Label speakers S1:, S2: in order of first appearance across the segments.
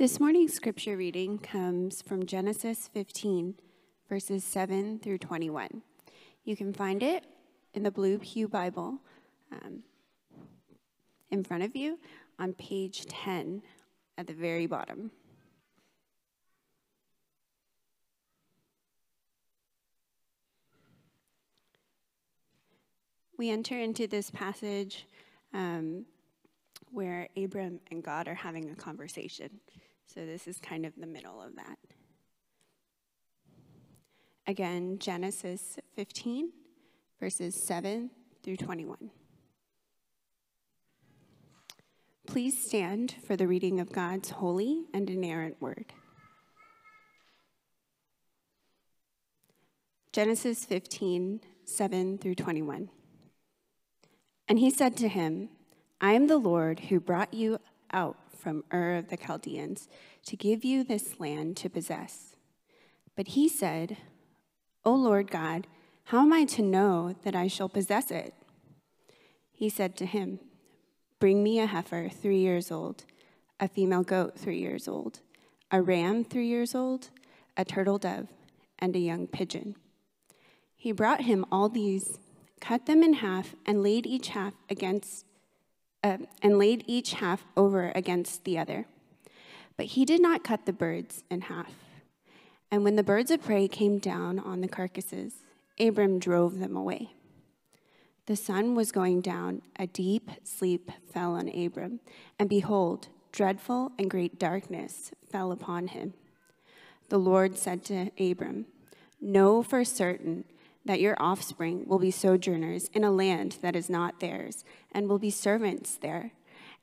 S1: This morning's scripture reading comes from Genesis 15, verses 7 through 21. You can find it in the Blue Pew Bible um, in front of you on page 10 at the very bottom. We enter into this passage um, where Abram and God are having a conversation. So this is kind of the middle of that. Again, Genesis 15, verses 7 through 21. Please stand for the reading of God's holy and inerrant word. Genesis 15, 7 through 21. And he said to him, I am the Lord who brought you out from Ur of the Chaldeans to give you this land to possess. But he said, O Lord God, how am I to know that I shall possess it? He said to him, Bring me a heifer three years old, a female goat three years old, a ram three years old, a turtle dove, and a young pigeon. He brought him all these, cut them in half, and laid each half against uh, and laid each half over against the other. But he did not cut the birds in half. And when the birds of prey came down on the carcasses, Abram drove them away. The sun was going down, a deep sleep fell on Abram, and behold, dreadful and great darkness fell upon him. The Lord said to Abram, Know for certain that your offspring will be sojourners in a land that is not theirs, and will be servants there,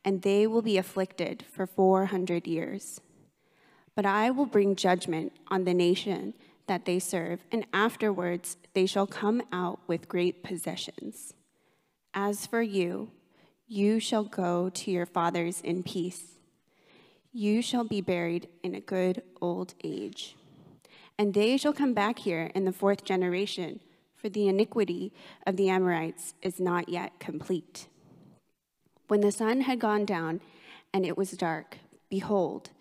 S1: and they will be afflicted for 400 years. But I will bring judgment on the nation that they serve, and afterwards they shall come out with great possessions. As for you, you shall go to your fathers in peace. You shall be buried in a good old age. And they shall come back here in the fourth generation for the iniquity of the Amorites is not yet complete. When the sun had gone down and it was dark, behold,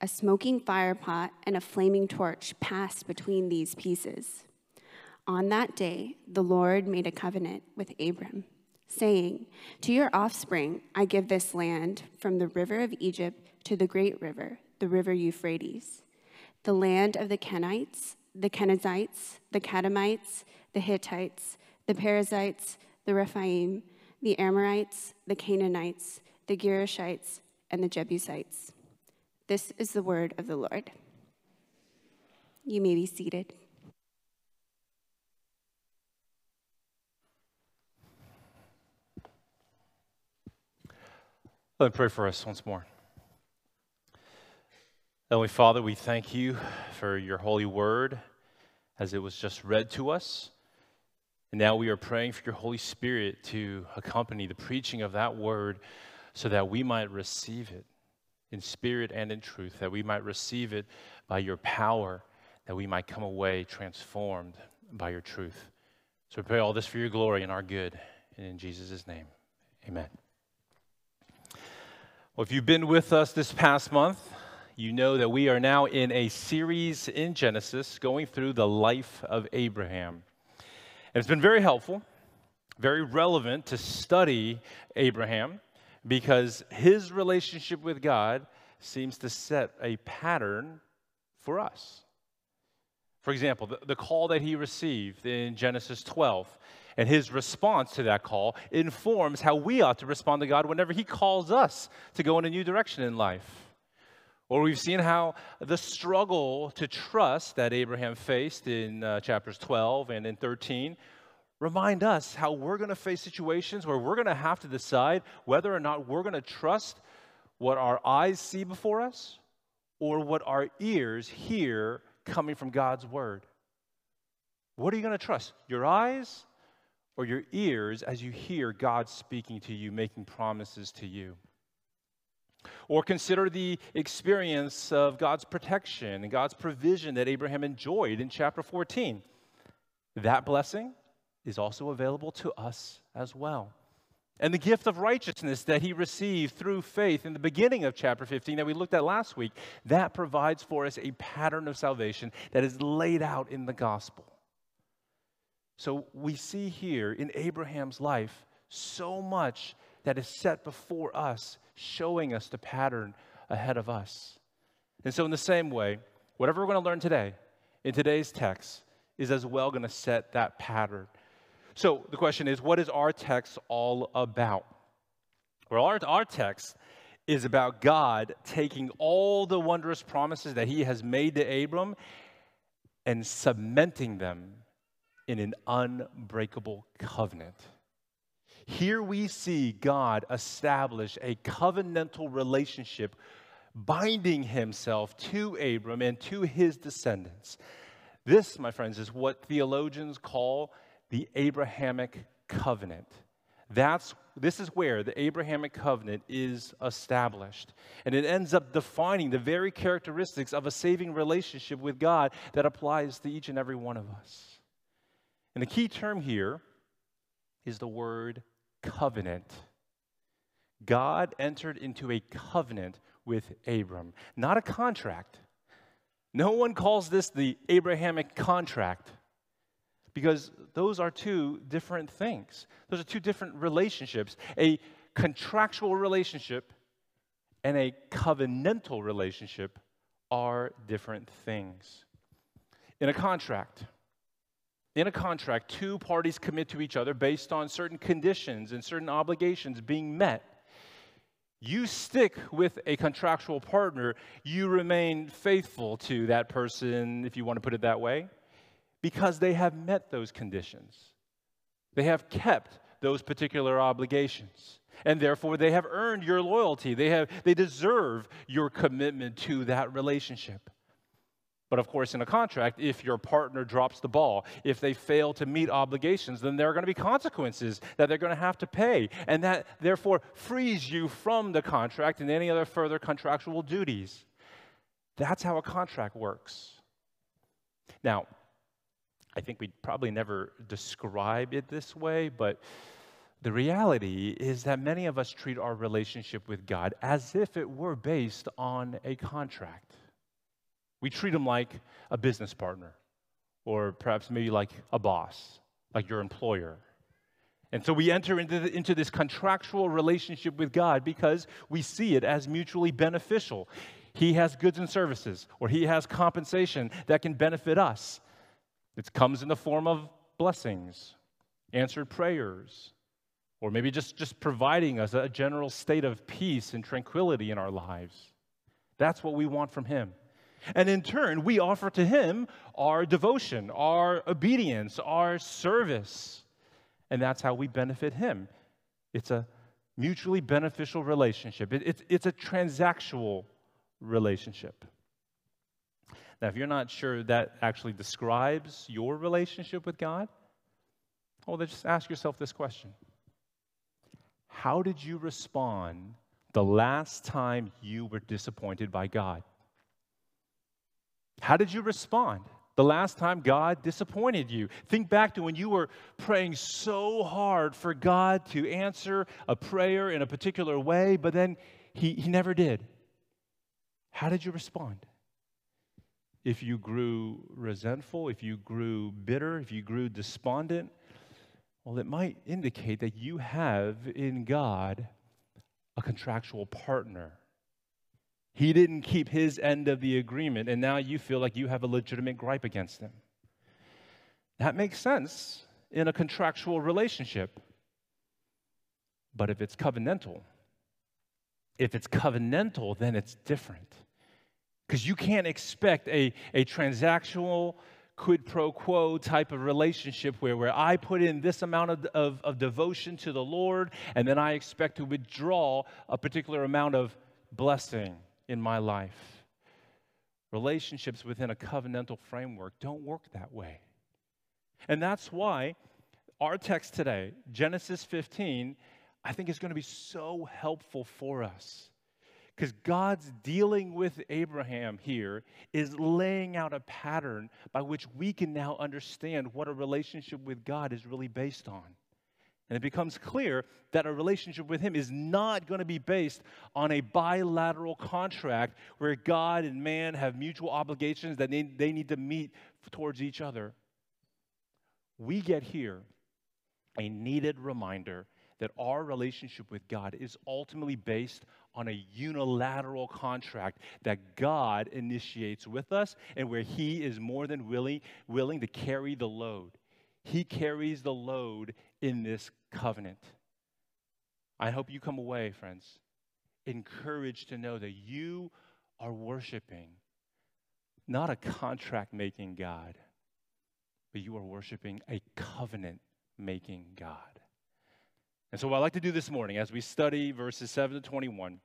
S1: a smoking firepot and a flaming torch passed between these pieces. On that day, the Lord made a covenant with Abram, saying, To your offspring I give this land from the river of Egypt to the great river, the river Euphrates, the land of the Kenites, the Kenizzites, the Kadmonites, the Hittites, the Perizzites, the Rephaim, the Amorites, the Canaanites, the Girgashites, and the Jebusites. This is the word of the Lord. You may be seated.
S2: Let me pray for us once more. Heavenly Father, we thank you for your holy word as it was just read to us. And now we are praying for your Holy Spirit to accompany the preaching of that word so that we might receive it in spirit and in truth, that we might receive it by your power, that we might come away transformed by your truth. So we pray all this for your glory and our good. And in Jesus' name, amen. Well, if you've been with us this past month, you know that we are now in a series in Genesis going through the life of Abraham. It's been very helpful, very relevant to study Abraham because his relationship with God seems to set a pattern for us. For example, the, the, call that he received in Genesis 12 and his response to that call informs how we ought to respond to God whenever he calls us to go in a new direction in life. Or we've seen how the struggle to trust that Abraham faced in uh, chapters 12 and in 13 remind us how we're going to face situations where we're going to have to decide whether or not we're going to trust what our eyes see before us or what our ears hear coming from God's word. What are you going to trust? Your eyes or your ears as you hear God speaking to you, making promises to you? Or consider the experience of God's protection and God's provision that Abraham enjoyed in chapter 14. That blessing is also available to us as well. and the gift of righteousness that he received through faith in the beginning of chapter 15 that we looked at last week, that provides for us a pattern of salvation that is laid out in the gospel. So we see here in Abraham's life so much that is set before us, showing us the pattern ahead of us. And so, in the same way, whatever we're going to learn today in today's text is as well going to set that pattern so the question is what is our text all about? Well, our, our text is about God taking all the wondrous promises that he has made to Abram and cementing them in an unbreakable covenant. Here we see God establish a covenantal relationship binding himself to Abram and to his descendants. This, my friends, is what theologians call the Abrahamic covenant. That's this is where the Abrahamic covenant is established. And it ends up defining the very characteristics of a saving relationship with God that applies to each and every one of us. And the key term here is the word covenant. God entered into a covenant with Abram, not a contract. No one calls this the Abrahamic contract because those are two different things. Those are two different relationships a contractual relationship and a covenantal relationship are different things. In a contract, in a contract, two parties commit to each other based on certain conditions and certain obligations being met. You stick with a contractual partner, you remain faithful to that person, if you want to put it that way because they have met those conditions. They have kept those particular obligations. And therefore, they have earned your loyalty. They, have, they deserve your commitment to that relationship. But of course, in a contract, if your partner drops the ball, if they fail to meet obligations, then there are going to be consequences that they're going to have to pay. And that therefore frees you from the contract and any other further contractual duties. That's how a contract works. Now, I think we'd probably never describe it this way, but the reality is that many of us treat our relationship with God as if it were based on a contract. We treat him like a business partner, or perhaps maybe like a boss, like your employer. And so we enter into, the, into this contractual relationship with God because we see it as mutually beneficial. He has goods and services, or He has compensation that can benefit us. It comes in the form of blessings, answered prayers, or maybe just, just providing us a general state of peace and tranquility in our lives. That's what we want from Him. And in turn, we offer to Him our devotion, our obedience, our service. And that's how we benefit Him. It's a mutually beneficial relationship, it, it's, it's a transactional relationship. Now, if you're not sure that actually describes your relationship with God, well, then just ask yourself this question How did you respond the last time you were disappointed by God? How did you respond the last time God disappointed you? Think back to when you were praying so hard for God to answer a prayer in a particular way, but then He, he never did. How did you respond? if you grew resentful, if you grew bitter, if you grew despondent, well, it might indicate that you have in God a contractual partner. He didn't keep his end of the agreement, and now you feel like you have a legitimate gripe against him. That makes sense in a contractual relationship. But if it's covenantal, if it's covenantal, then it's different. Because you can't expect a, a transactional quid pro quo type of relationship where, where I put in this amount of, of, of devotion to the Lord and then I expect to withdraw a particular amount of blessing in my life. Relationships within a covenantal framework don't work that way. And that's why our text today, Genesis 15, I think is going to be so helpful for us because God's dealing with Abraham here is laying out a pattern by which we can now understand what a relationship with God is really based on. And it becomes clear that a relationship with Him is not going to be based on a bilateral contract where God and man have mutual obligations that they, they need to meet towards each other. We get here a needed reminder that our relationship with God is ultimately based on a unilateral contract that God initiates with us and where He is more than willing, willing to carry the load. He carries the load in this covenant. I hope you come away, friends, encouraged to know that you are worshiping not a contract making God, but you are worshiping a covenant making God. And so, what I'd like to do this morning as we study verses 7 to 21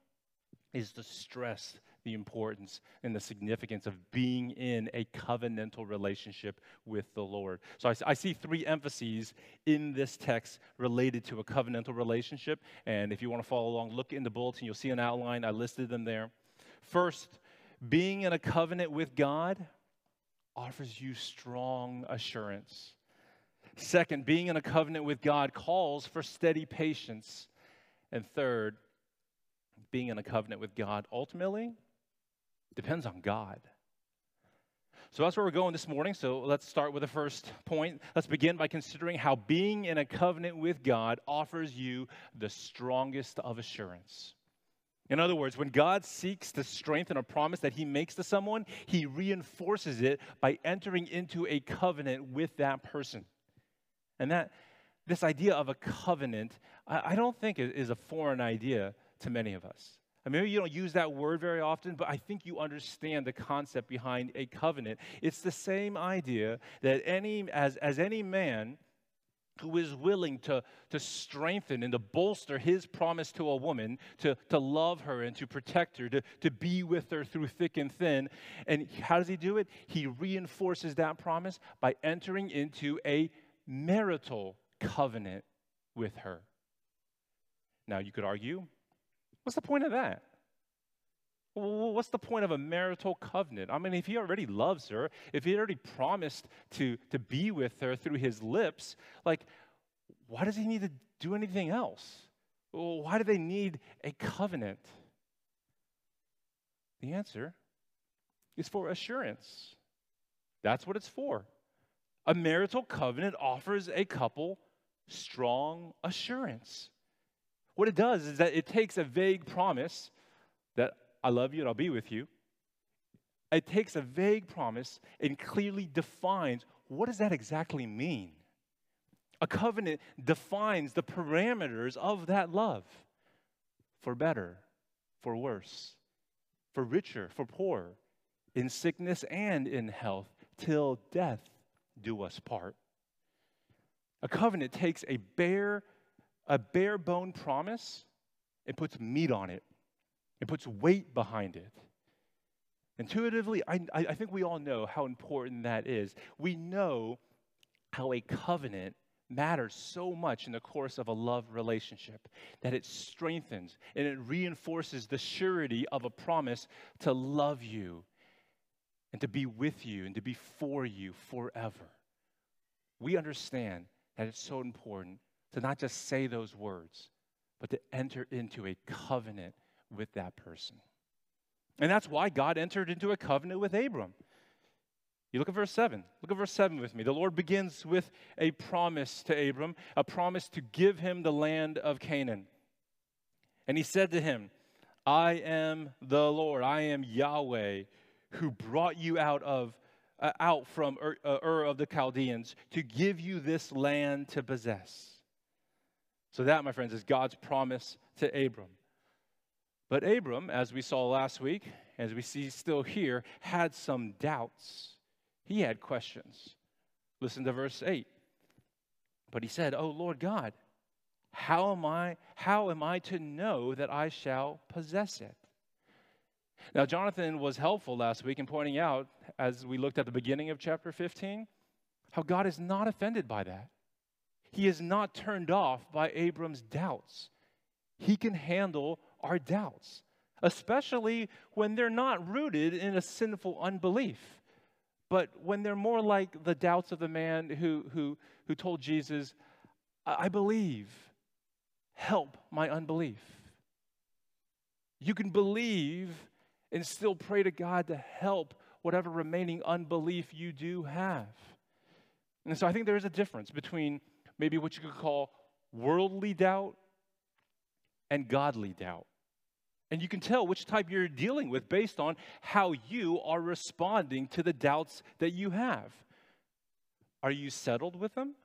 S2: is to stress the importance and the significance of being in a covenantal relationship with the Lord. So I, I, see three emphases in this text related to a covenantal relationship. And if you want to follow along, look in the bulletin, you'll see an outline. I listed them there. First, being in a covenant with God offers you strong assurance. Second, being in a covenant with God calls for steady patience. And third, being in a covenant with God ultimately depends on God. So that's where we're going this morning. So let's start with the first point. Let's begin by considering how being in a covenant with God offers you the strongest of assurance. In other words, when God seeks to strengthen a promise that he makes to someone, he reinforces it by entering into a covenant with that person. And that this idea of a covenant, I, don't think is a foreign idea to many of us. I mean, maybe you don't use that word very often, but I think you understand the concept behind a covenant. It's the same idea that any, as, as any man who is willing to, to strengthen and to bolster his promise to a woman, to, to love her and to protect her, to, to be with her through thick and thin. And how does he do it? He reinforces that promise by entering into a marital covenant with her. Now, you could argue What's the point of that? what's the point of a marital covenant? I mean, if he already loves her, if he already promised to, to be with her through his lips, like, why does he need to do anything else? Why do they need a covenant? The answer is for assurance. That's what it's for. A marital covenant offers a couple strong assurance. What it does is that it takes a vague promise that I love you and I'll be with you. It takes a vague promise and clearly defines what does that exactly mean? A covenant defines the parameters of that love for better, for worse, for richer, for poorer, in sickness and in health, till death do us part. A covenant takes a bare a bare bone promise, it puts meat on it, it puts weight behind it. Intuitively, I, I think we all know how important that is. We know how a covenant matters so much in the course of a love relationship that it strengthens and it reinforces the surety of a promise to love you and to be with you and to be for you forever. We understand that it's so important to not just say those words, but to enter into a covenant with that person. And that's why God entered into a covenant with Abram. You look at verse 7. Look at verse 7 with me. The Lord begins with a promise to Abram, a promise to give him the land of Canaan. And he said to him, I am the Lord, I am Yahweh, who brought you out of uh, out from Ur, uh, Ur of the Chaldeans to give you this land to possess. So, that, my friends, is God's promise to Abram. But Abram, as we saw last week, as we see still here, had some doubts. He had questions. Listen to verse 8. But he said, Oh Lord God, how am I, how am I to know that I shall possess it? Now, Jonathan was helpful last week in pointing out, as we looked at the beginning of chapter 15, how God is not offended by that. He is not turned off by Abram's doubts. He can handle our doubts, especially when they're not rooted in a sinful unbelief, but when they're more like the doubts of the man who, who, who told Jesus, I believe. Help my unbelief. You can believe and still pray to God to help whatever remaining unbelief you do have. And so I think there is a difference between maybe what you could call worldly doubt and godly doubt. And you can tell which type you're dealing with based on how you are responding to the doubts that you have. Are you settled with them?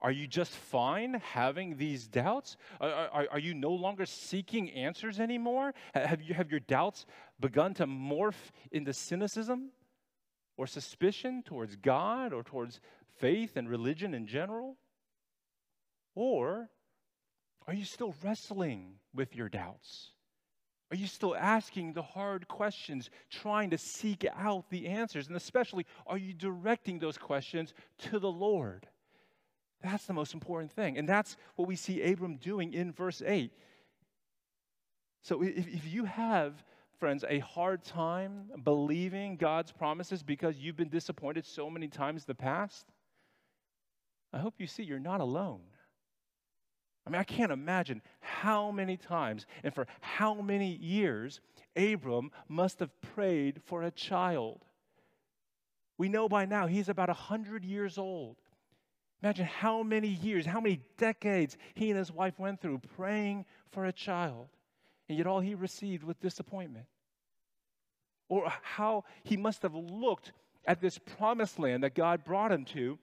S2: Are you just fine having these doubts? Are, are, are, you no longer seeking answers anymore? Have, you, have your doubts begun to morph into cynicism or suspicion towards God or towards faith and religion in general? Or are you still wrestling with your doubts? Are you still asking the hard questions, trying to seek out the answers? And especially, are you directing those questions to the Lord? That's the most important thing. And that's what we see Abram doing in verse 8. So if, if you have, friends, a hard time believing God's promises because you've been disappointed so many times in the past, I hope you see you're not alone. I mean, I can't imagine how many times and for how many years Abram must have prayed for a child. We know by now he's about 100 years old. Imagine how many years, how many decades he and his wife went through praying for a child, and yet all he received was disappointment. Or how he must have looked at this promised land that God brought him to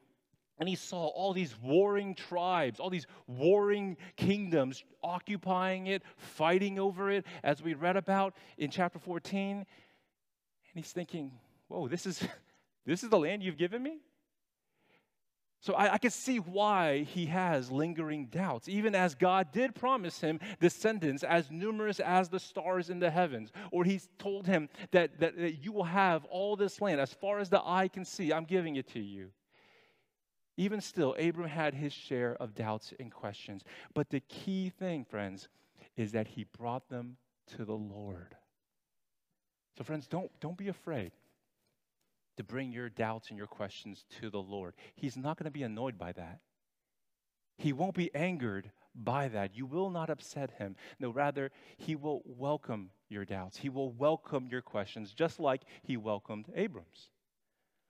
S2: and he saw all these warring tribes, all these warring kingdoms occupying it, fighting over it, as we read about in chapter 14. And he's thinking, whoa, this is, this is the land you've given me? So I, I, can see why he has lingering doubts, even as God did promise him descendants as numerous as the stars in the heavens. Or he's told him that, that, that you will have all this land as far as the eye can see. I'm giving it to you. Even still, Abram had his share of doubts and questions. But the key thing, friends, is that he brought them to the Lord. So, friends, don't, don't be afraid to bring your doubts and your questions to the Lord. He's not going to be annoyed by that. He won't be angered by that. You will not upset him. No, rather, he will welcome your doubts. He will welcome your questions, just like he welcomed Abram's.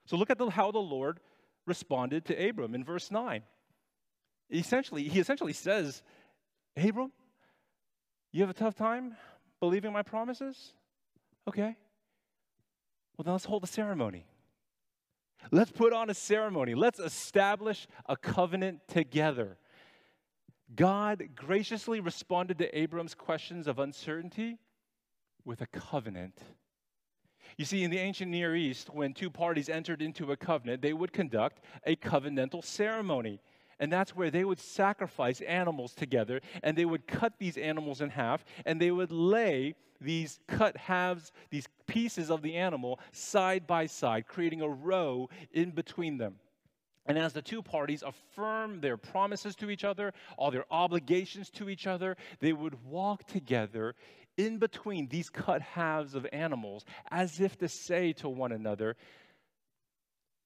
S2: So, look at the, how the Lord responded to Abram in verse 9. Essentially, he essentially says, Abram, you have a tough time believing my promises? Okay. Well, then let's hold a ceremony. Let's put on a ceremony. Let's establish a covenant together. God graciously responded to Abram's questions of uncertainty with a covenant you see, in the ancient Near East, when two parties entered into a covenant, they would conduct a covenantal ceremony. And that's where they would sacrifice animals together, and they would cut these animals in half, and they would lay these cut halves, these pieces of the animal, side by side, creating a row in between them. And as the two parties affirm their promises to each other, all their obligations to each other, they would walk together in between these cut halves of animals as if to say to one another,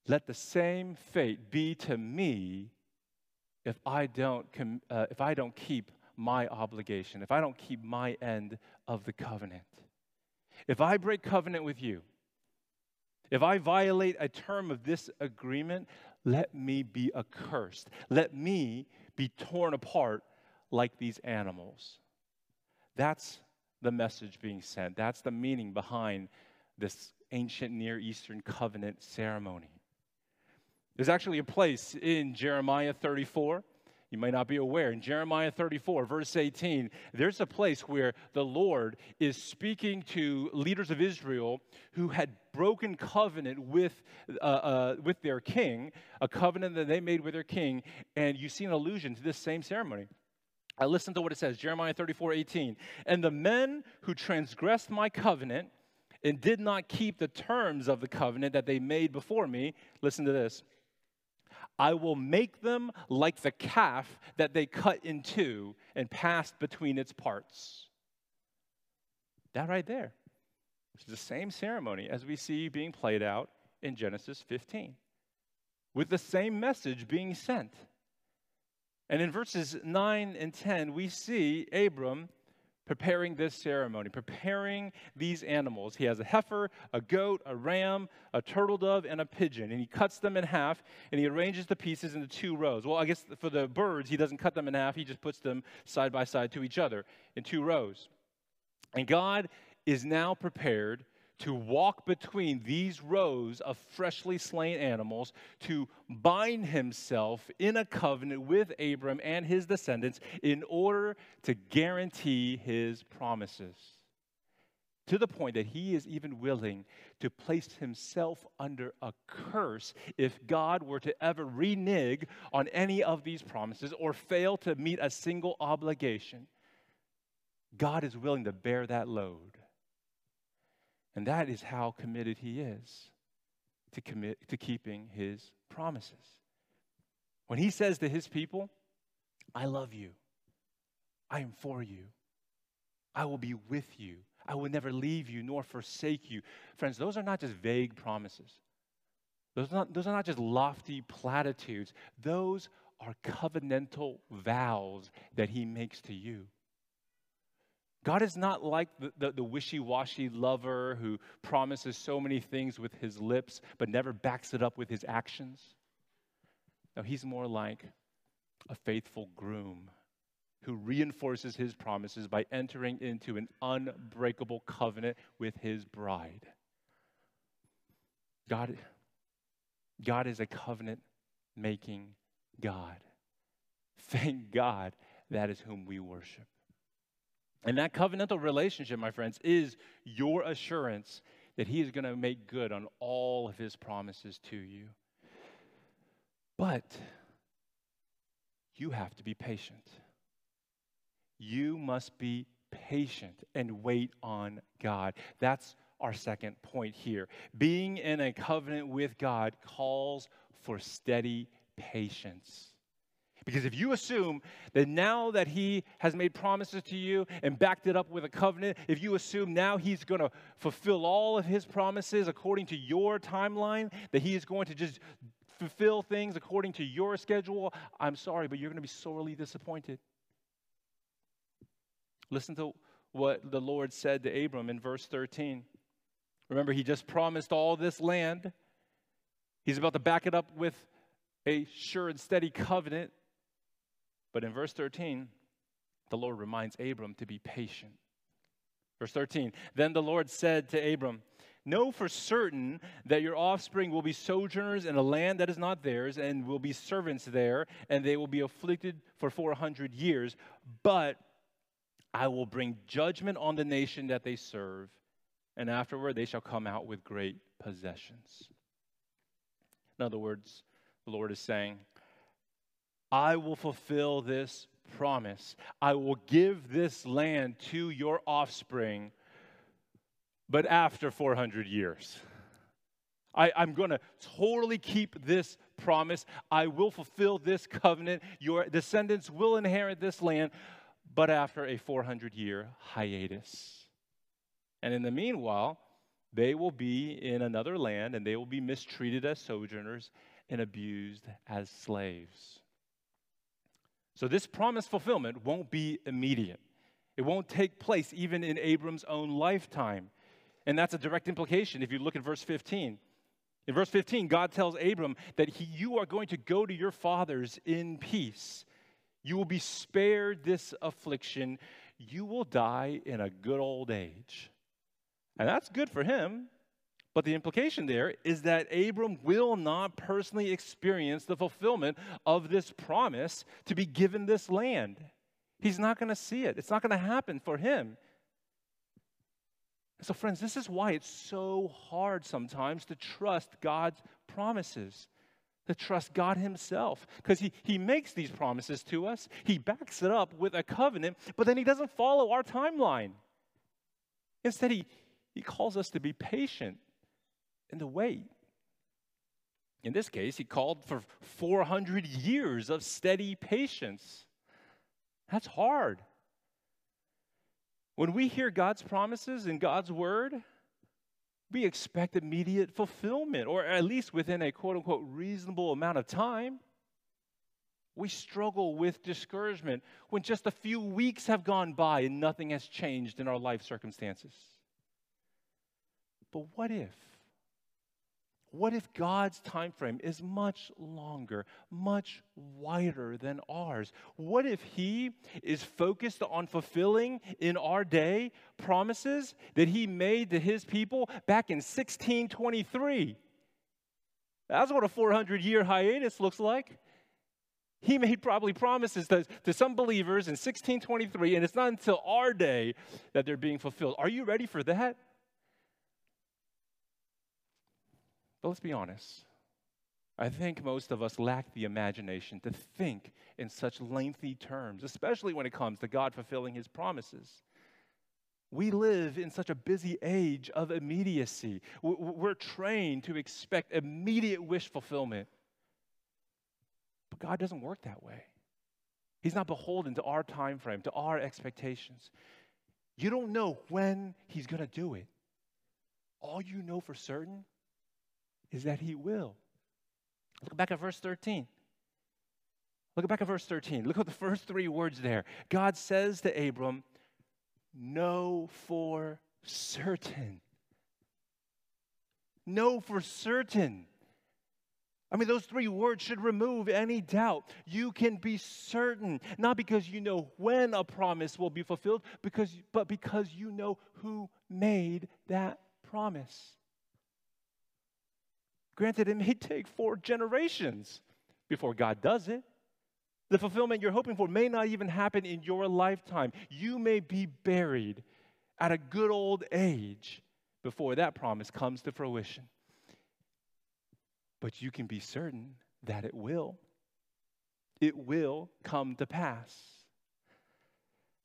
S2: Let the same fate be to me if I don't, com- uh, if I don't keep my obligation, if I don't keep my end of the covenant. If I break covenant with you, if I violate a term of this agreement, let me be accursed. Let me be torn apart like these animals. That's the message being sent. That's the meaning behind this ancient Near Eastern covenant ceremony. There's actually a place in Jeremiah 34. You might not be aware. In Jeremiah 34, verse 18, there's a place where the Lord is speaking to leaders of Israel who had broken covenant with, uh, uh, with their king, a covenant that they made with their king. And you see an allusion to this same ceremony. I listen to what it says, Jeremiah 34 18. And the men who transgressed my covenant and did not keep the terms of the covenant that they made before me, listen to this. I will make them like the calf that they cut in two and passed between its parts. That right there. It's the same ceremony as we see being played out in Genesis 15, with the same message being sent. And in verses 9 and 10, we see Abram preparing this ceremony, preparing these animals. He has a heifer, a goat, a ram, a turtle dove, and a pigeon. And he cuts them in half and he arranges the pieces into two rows. Well, I guess for the birds, he doesn't cut them in half, he just puts them side by side to each other in two rows. And God is now prepared to walk between these rows of freshly slain animals to bind himself in a covenant with Abram and his descendants in order to guarantee his promises. To the point that he is even willing to place himself under a curse if God were to ever renege on any of these promises or fail to meet a single obligation. God is willing to bear that load and that is how committed he is to commit to keeping his promises. When he says to his people, I love you. I am for you. I will be with you. I will never leave you nor forsake you. Friends, those are not just vague promises. Those are not, those are not just lofty platitudes. Those are covenantal vows that he makes to you. God is not like the, the, the wishy washy lover who promises so many things with his lips but never backs it up with his actions. No, he's more like a faithful groom who reinforces his promises by entering into an unbreakable covenant with his bride. God, God is a covenant making God. Thank God that is whom we worship. And that covenantal relationship, my friends, is your assurance that He is going to make good on all of His promises to you. But you have to be patient. You must be patient and wait on God. That's our second point here. Being in a covenant with God calls for steady patience. Because if you assume that now that he has made promises to you and backed it up with a covenant, if you assume now he's going to fulfill all of his promises according to your timeline, that he is going to just fulfill things according to your schedule, I'm sorry, but you're going to be sorely disappointed. Listen to what the Lord said to Abram in verse 13. Remember, he just promised all this land. He's about to back it up with a sure and steady covenant. But in verse 13, the Lord reminds Abram to be patient. Verse 13, then the Lord said to Abram, Know for certain that your offspring will be sojourners in a land that is not theirs, and will be servants there, and they will be afflicted for 400 years. But I will bring judgment on the nation that they serve, and afterward they shall come out with great possessions. In other words, the Lord is saying, I will fulfill this promise. I will give this land to your offspring, but after 400 years. I, am going to totally keep this promise. I will fulfill this covenant. Your descendants will inherit this land, but after a 400 year hiatus. And in the meanwhile, they will be in another land and they will be mistreated as sojourners and abused as slaves. So, this promise fulfillment won't be immediate. It won't take place even in Abram's own lifetime. And that's a direct implication if you look at verse 15. In verse 15, God tells Abram that he, you are going to go to your fathers in peace. You will be spared this affliction. You will die in a good old age. And that's good for him. But the implication there is that Abram will not personally experience the fulfillment of this promise to be given this land. He's not going to see it, it's not going to happen for him. So, friends, this is why it's so hard sometimes to trust God's promises, to trust God Himself, because he, he makes these promises to us. He backs it up with a covenant, but then He doesn't follow our timeline. Instead, He, he calls us to be patient and the wait. In this case, he called for 400 years of steady patience. That's hard. When we hear God's promises in God's word, we expect immediate fulfillment, or at least within a quote unquote reasonable amount of time. We struggle with discouragement when just a few weeks have gone by and nothing has changed in our life circumstances. But what if? What if God's time frame is much longer, much wider than ours? What if He is focused on fulfilling in our day promises that He made to His people back in 1623? That's what a 400 year hiatus looks like. He made probably promises to, to some believers in 1623, and it's not until our day that they're being fulfilled. Are you ready for that? But let's be honest. I think most of us lack the imagination to think in such lengthy terms, especially when it comes to God fulfilling his promises. We live in such a busy age of immediacy. We're trained to expect immediate wish fulfillment. But God doesn't work that way. He's not beholden to our time frame, to our expectations. You don't know when he's going to do it. All you know for certain is that he will. Look back at verse 13. Look back at verse 13. Look at the first three words there. God says to Abram, Know for certain. Know for certain. I mean, those three words should remove any doubt. You can be certain, not because you know when a promise will be fulfilled, because, but because you know who made that promise. Granted, it may take four generations before God does it. The fulfillment you're hoping for may not even happen in your lifetime. You may be buried at a good old age before that promise comes to fruition. But you can be certain that it will. It will come to pass.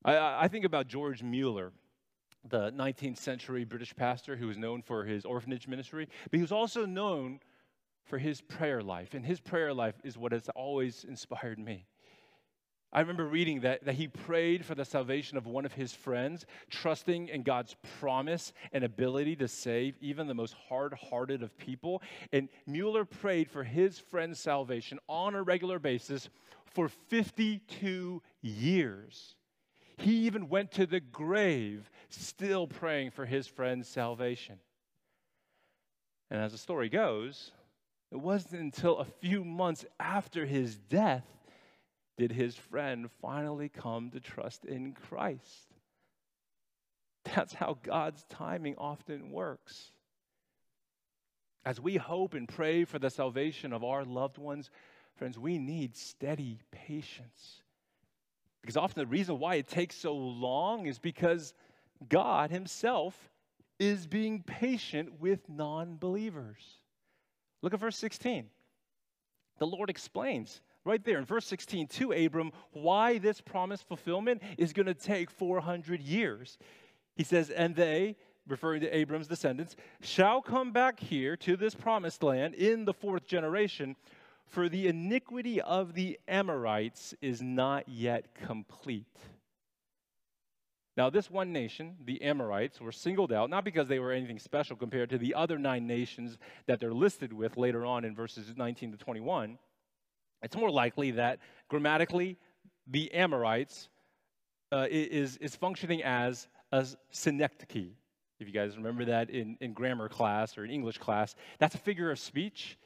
S2: I, I think about George Mueller, the 19th century British pastor who was known for his orphanage ministry, but he was also known for his prayer life. And his prayer life is what has always inspired me. I remember reading that, that he prayed for the salvation of one of his friends, trusting in God's promise and ability to save even the most hard hearted of people. And Mueller prayed for his friend's salvation on a regular basis for 52 years. He even went to the grave still praying for his friend's salvation. And as the story goes, it wasn't until a few months after his death did his friend finally come to trust in Christ. That's how God's timing often works. As we hope and pray for the salvation of our loved ones, friends, we need steady patience. Because often the reason why it takes so long is because God Himself is being patient with non believers. Look at verse 16. The Lord explains right there in verse 16 to Abram why this promise fulfillment is going to take 400 years. He says, And they, referring to Abram's descendants, shall come back here to this promised land in the fourth generation, for the iniquity of the Amorites is not yet complete. Now, this one nation, the Amorites, were singled out not because they were anything special compared to the other nine nations that they're listed with later on in verses 19 to 21. It's more likely that grammatically, the Amorites uh, is, is functioning as a synecdoche. If you guys remember that in, in grammar class or in English class, that's a figure of speech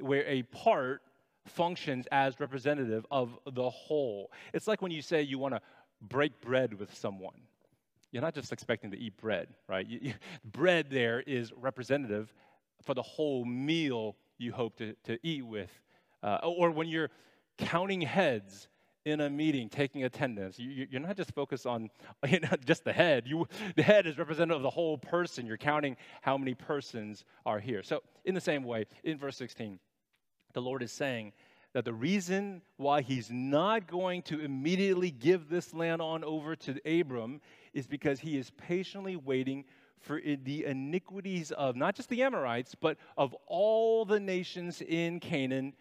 S2: where a part functions as representative of the whole. It's like when you say you want to break bread with someone. You're not just expecting to eat bread, right? You, you, bread there is representative for the whole meal you hope to, to eat with. Uh, or when you're counting heads in a meeting, taking attendance, you, are not just focused on you know, just the head. You, the head is representative of the whole person. You're counting how many persons are here. So, in the same way, in verse 16, the Lord is saying, that the reason why he's not going to immediately give this land on over to Abram is because he is patiently waiting for the iniquities of not just the Amorites, but of all the nations in Canaan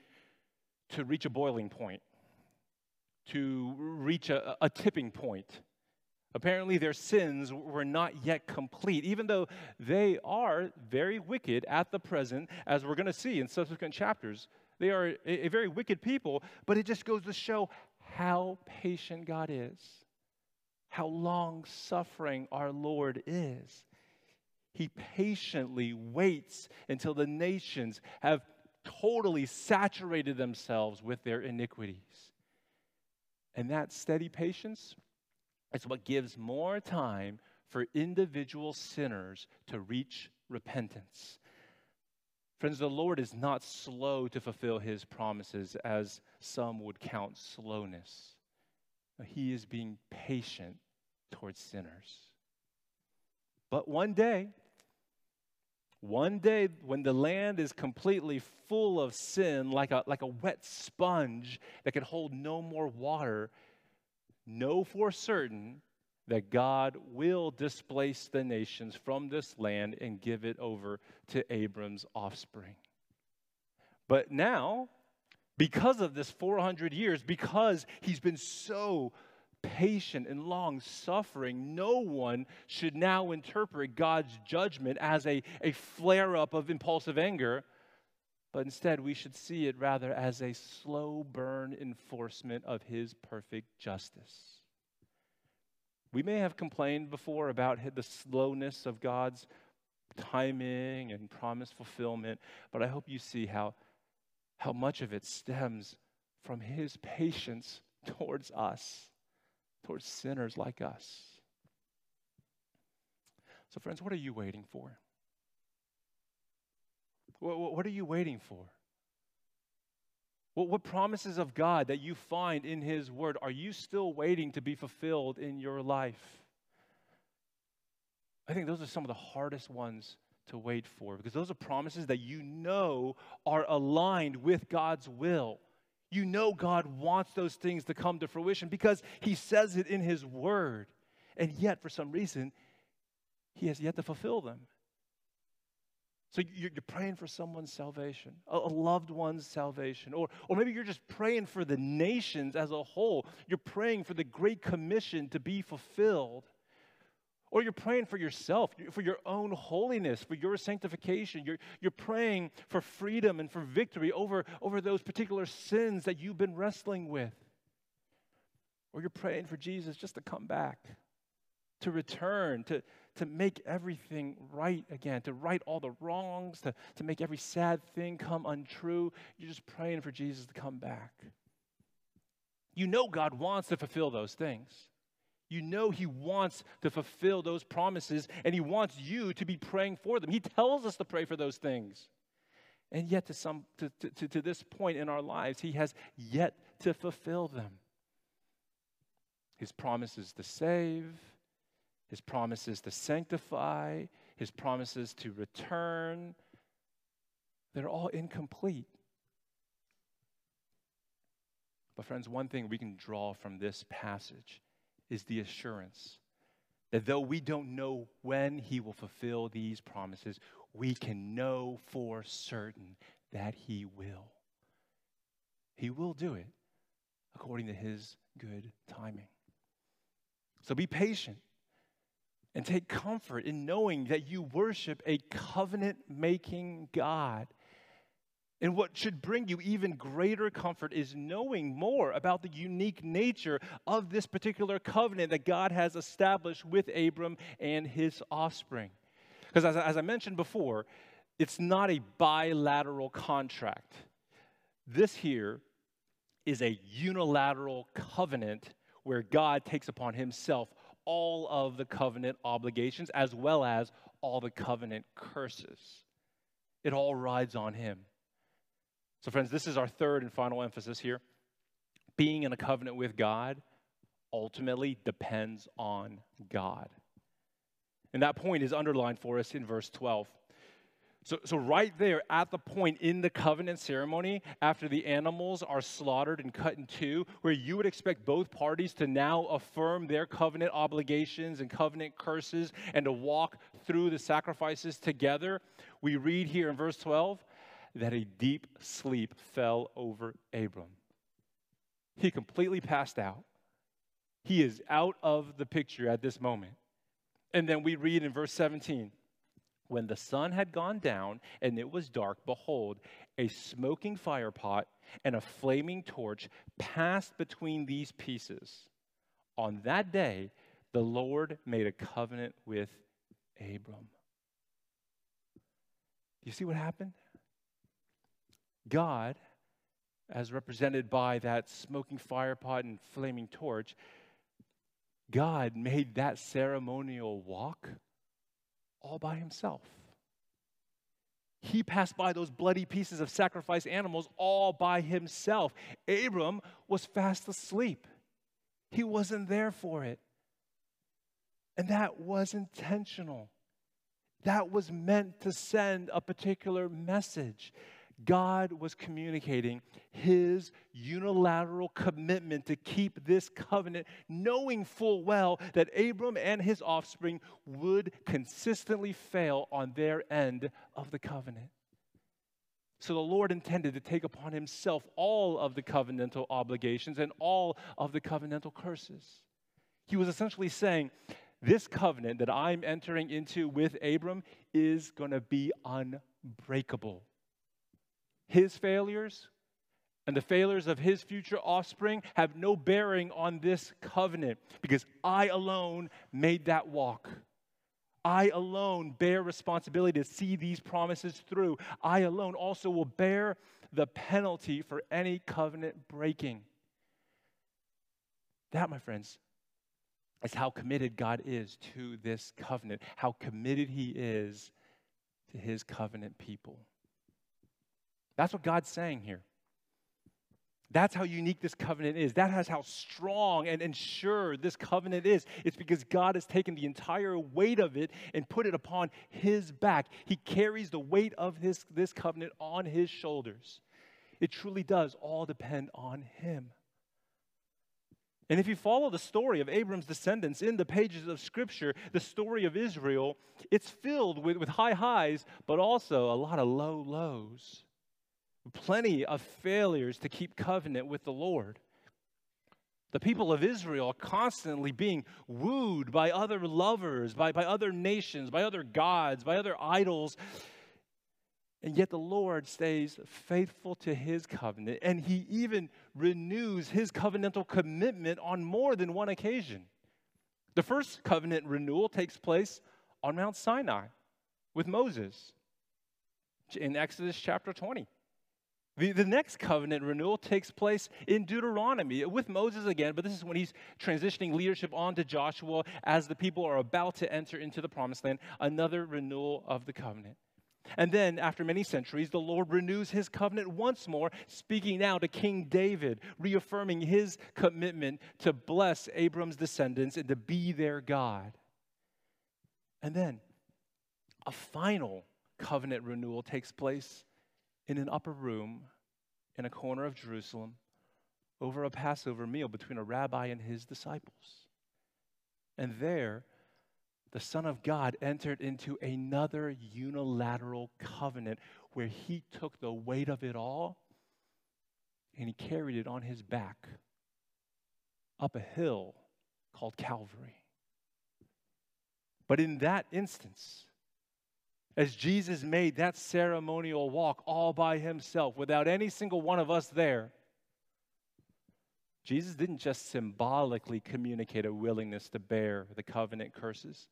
S2: to reach a boiling point, to reach a, a tipping point. Apparently, their sins were not yet complete, even though they are very wicked at the present, as we're going to see in subsequent chapters They are a, very wicked people, but it just goes to show how patient God is, how long suffering our Lord is. He patiently waits until the nations have totally saturated themselves with their iniquities. And that steady patience is what gives more time for individual sinners to reach repentance. Friends, the Lord is not slow to fulfill his promises as some would count slowness. He is being patient towards sinners. But one day, one day when the land is completely full of sin, like a, like a wet sponge that can hold no more water, know for certain that God will displace the nations from this land and give it over to Abram's offspring. But now, because of this 400 years, because he's been so patient and long suffering, no one should now interpret God's judgment as a, a flare up of impulsive anger, but instead we should see it rather as a slow burn enforcement of his perfect justice. We may have complained before about the slowness of God's timing and promise fulfillment, but I hope you see how, how much of it stems from His patience towards us, towards sinners like us. So, friends, what are you waiting for? What, what are you waiting for? What, what promises of God that you find in His Word are you still waiting to be fulfilled in your life? I think those are some of the hardest ones to wait for because those are promises that you know are aligned with God's will. You know God wants those things to come to fruition because He says it in His Word. And yet, for some reason, He has yet to fulfill them. So you're praying for someone's salvation, a loved one's salvation, or, or maybe you're just praying for the nations as a whole. You're praying for the Great Commission to be fulfilled. Or you're praying for yourself, for your own holiness, for your sanctification. You're, you're praying for freedom and for victory over, over those particular sins that you've been wrestling with. Or you're praying for Jesus just to come back, to return, to, to make everything right again, to right all the wrongs, to, to make every sad thing come untrue. You're just praying for Jesus to come back. You know God wants to fulfill those things. You know He wants to fulfill those promises, and He wants you to be praying for them. He tells us to pray for those things. And yet, to, some, to, to, to this point in our lives, He has yet to fulfill them. His promises to save, his promises to sanctify, his promises to return, they're all incomplete. But, friends, one thing we can draw from this passage is the assurance that though we don't know when he will fulfill these promises, we can know for certain that he will. He will do it according to his good timing. So be patient and take comfort in knowing that you worship a covenant making God. And what should bring you even greater comfort is knowing more about the unique nature of this particular covenant that God has established with Abram and his offspring. Because as, as I mentioned before, it's not a bilateral contract. This here is a unilateral covenant where God takes upon himself all of the covenant obligations as well as all the covenant curses. It all rides on him. So, friends, this is our third and final emphasis here. Being in a covenant with God ultimately depends on God. And that point is underlined for us in verse 12. So, so, right there at the point in the covenant ceremony, after the animals are slaughtered and cut in two, where you would expect both parties to now affirm their covenant obligations and covenant curses and to walk through the sacrifices together, we read here in verse 12 that a deep sleep fell over Abram. He completely passed out. He is out of the picture at this moment. And then we read in verse 17 When the sun had gone down and it was dark, behold, a smoking firepot and a flaming torch passed between these pieces. On that day, the Lord made a covenant with Abram. You see what happened? God, as represented by that smoking firepot and flaming torch, God made that ceremonial walk all by himself. He passed by those bloody pieces of sacrificed animals all by himself. Abram was fast asleep. He wasn't there for it. And that was intentional. That was meant to send a particular message. God was communicating his unilateral commitment to keep this covenant, knowing full well that Abram and his offspring would consistently fail on their end of the covenant. So the Lord intended to take upon himself all of the covenantal obligations and all of the covenantal curses. He was essentially saying, This covenant that I'm entering into with Abram is going to be unbreakable his failures and the failures of his future offspring have no bearing on this covenant because I alone made that walk. I alone bear responsibility to see these promises through. I alone also will bear the penalty for any covenant breaking. That, my friends, is how committed God is to this covenant, how committed He is to His covenant people. That's what God's saying here. That's how unique this covenant is. That has how strong and, and sure this covenant is. It's because God has taken the entire weight of it and put it upon his back. He carries the weight of his, this covenant on his shoulders. It truly does all depend on him. And if you follow the story of Abram's descendants in the pages of Scripture, the story of Israel, it's filled with, with high highs, but also a lot of low lows plenty of failures to keep covenant with the Lord. The people of Israel constantly being wooed by other lovers, by, by other nations, by other gods, by other idols. And yet the Lord stays faithful to his covenant, and he even renews his covenantal commitment on more than one occasion. The first covenant renewal takes place on Mount Sinai with Moses in Exodus chapter 20. The, the next covenant renewal takes place in Deuteronomy with Moses again, but this is when he's transitioning leadership onto Joshua as the people are about to enter into the promised land, another renewal of the covenant. And then, after many centuries, the Lord renews his covenant once more, speaking now to King David, reaffirming his commitment to bless Abram's descendants and to be their God. And then, a final covenant renewal takes place in an upper room in a corner of Jerusalem over a Passover meal between a rabbi and his disciples. And there, the Son of God entered into another unilateral covenant where he took the weight of it all and he carried it on his back up a hill called Calvary. But in that instance, as Jesus made that ceremonial walk all by himself without any single one of us there, Jesus didn't just symbolically communicate a willingness to bear the covenant curses.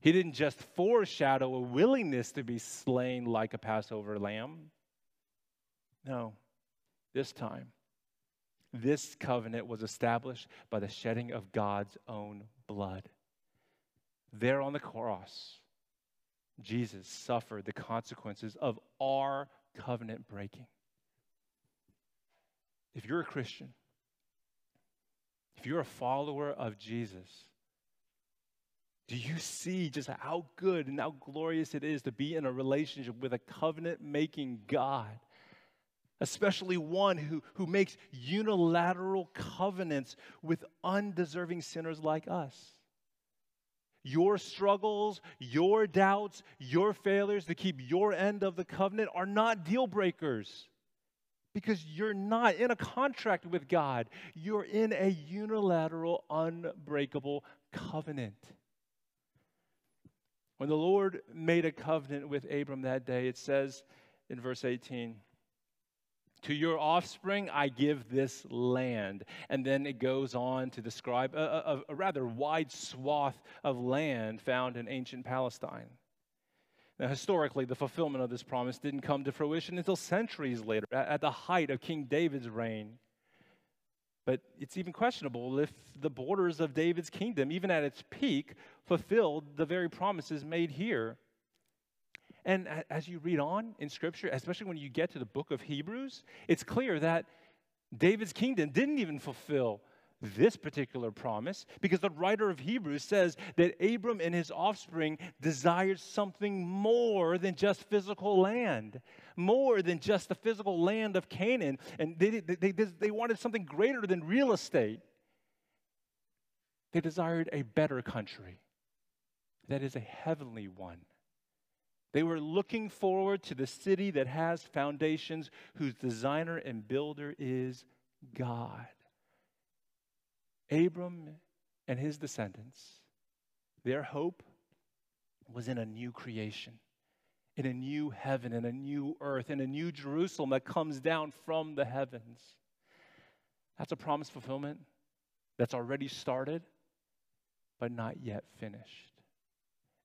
S2: He didn't just foreshadow a willingness to be slain like a Passover lamb. No, this time, this covenant was established by the shedding of God's own blood. There on the cross, Jesus suffered the consequences of our covenant breaking. If you're a Christian, if you're a follower of Jesus, do you see just how good and how glorious it is to be in a relationship with a covenant making God? Especially one who, who makes unilateral covenants with undeserving sinners like us your struggles, your doubts, your failures to keep your end of the covenant are not deal breakers because you're not in a contract with God. You're in a unilateral, unbreakable covenant. When the Lord made a covenant with Abram that day, it says in verse 18, to your offspring, I give this land. And then it goes on to describe a, a, a, rather wide swath of land found in ancient Palestine. Now, historically, the fulfillment of this promise didn't come to fruition until centuries later, at, at the height of King David's reign. But it's even questionable if the borders of David's kingdom, even at its peak, fulfilled the very promises made here. And as you read on in Scripture, especially when you get to the book of Hebrews, it's clear that David's kingdom didn't even fulfill this particular promise because the writer of Hebrews says that Abram and his offspring desired something more than just physical land, more than just the physical land of Canaan. And they, they, they, they wanted something greater than real estate. They desired a better country that is a heavenly one. They were looking forward to the city that has foundations, whose designer and builder is God. Abram and his descendants, their hope was in a new creation, in a new heaven, in a new earth, in a new Jerusalem that comes down from the heavens. That's a promise fulfillment that's already started, but not yet finished.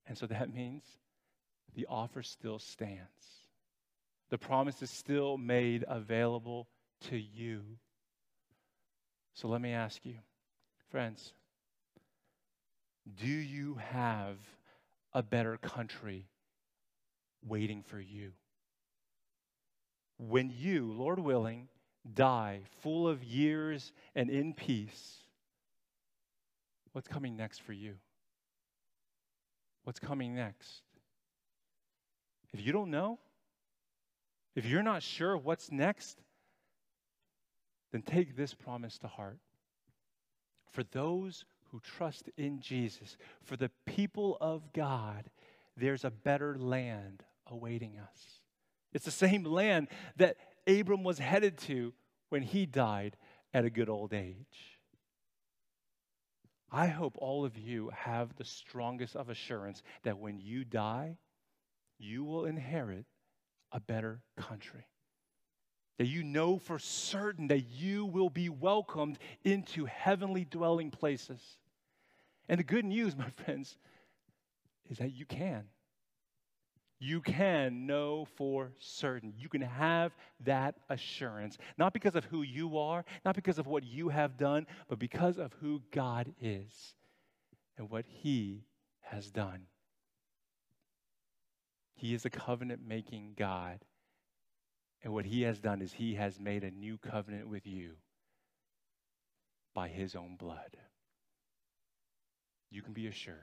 S2: And so that means the offer still stands. The promise is still made available to you. So let me ask you, friends, do you have a better country waiting for you? When you, Lord willing, die full of years and in peace, what's coming next for you? What's coming next? If you don't know, if you're not sure what's next, then take this promise to heart. For those who trust in Jesus, for the people of God, there's a better land awaiting us. It's the same land that Abram was headed to when he died at a good old age. I hope all of you have the strongest of assurance that when you die, you will inherit a better country. That you know for certain that you will be welcomed into heavenly dwelling places. And the good news, my friends, is that you can. You can know for certain. You can have that assurance, not because of who you are, not because of what you have done, but because of who God is and what He has done. He is a covenant making God. And what he has done is he has made a new covenant with you by his own blood. You can be assured.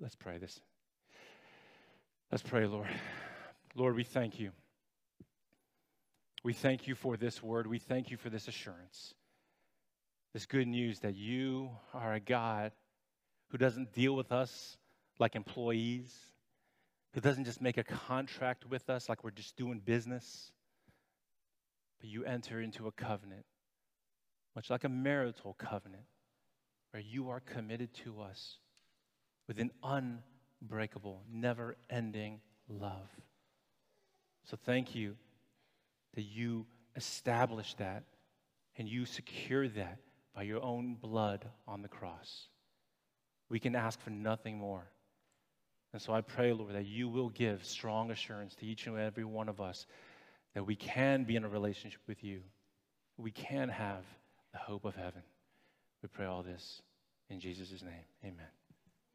S2: Let's pray this. Let's pray, Lord. Lord, we thank you. We thank you for this word. We thank you for this assurance, this good news that you are a God who doesn't deal with us like employees, who doesn't just make a contract with us like we're just doing business, but you enter into a covenant, much like a marital covenant, where you are committed to us with an unbreakable, never ending love. So thank you that you established that and you secure that by your own blood on the cross. We can ask for nothing more. And so I pray, Lord, that you will give strong assurance to each and every one of us that we can be in a relationship with you. We can have the hope of heaven. We pray all this in Jesus' name. Amen.